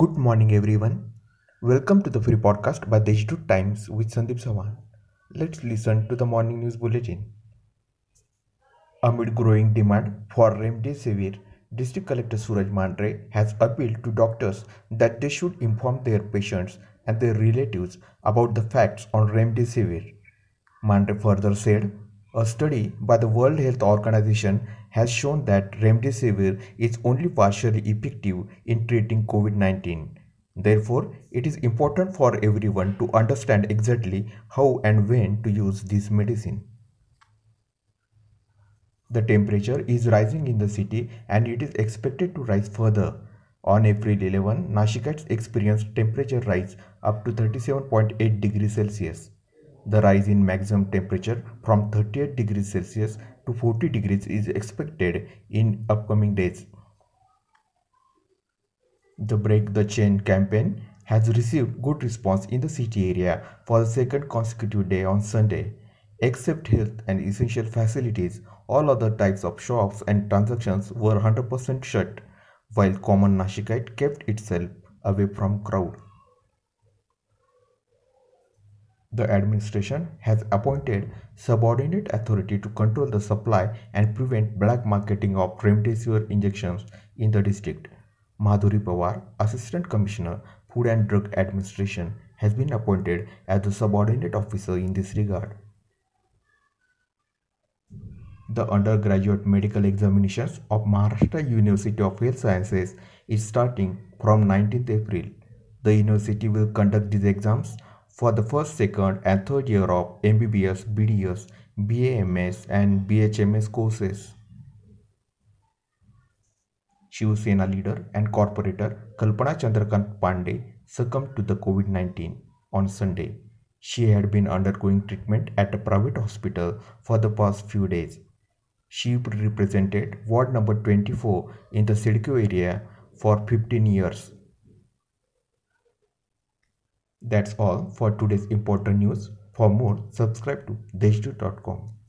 Good morning, everyone. Welcome to the free podcast by Deshdoot Times with Sandeep Sawan. Let's listen to the morning news bulletin. Amid growing demand for remdesivir, District Collector Suraj Mandhare has appealed to doctors that they should inform their patients and their relatives about the facts on remdesivir. Mandhare further said, a study by the World Health Organization has shown that remdesivir is only partially effective in treating COVID-19. Therefore, it is important for everyone to understand exactly how and when to use this medicine. The temperature is rising in the city and it is expected to rise further. On April 11, Nashikites experienced temperature rise up to 37.8 degrees Celsius. The rise in maximum temperature from 38 degrees Celsius to 40 degrees is expected in upcoming days. The Break the Chain campaign has received good response in the city area for the second consecutive day on Sunday. Except health and essential facilities, all other types of shops and transactions were 100% shut, while common Nashikite kept itself away from crowd. The administration has appointed subordinate authority to control the supply and prevent black marketing of remdesivir injections in the district. Madhuri Pawar, Assistant Commissioner, Food and Drug Administration, has been appointed as the subordinate officer in this regard. The undergraduate medical examinations of Maharashtra University of Health Sciences is starting from 19th April. The university will conduct these exams for the first, second, and third year of MBBS, BDS, BAMS, and BHMS courses. Shiv Sena leader and corporator Kalpana Chandrakant Pandey succumbed to the COVID 19 on Sunday. She had been undergoing treatment at a private hospital for the past few days. She represented ward number 24 in the CIDCO area for 15 years. That's all for today's important news. For more, subscribe to deshdoot.com.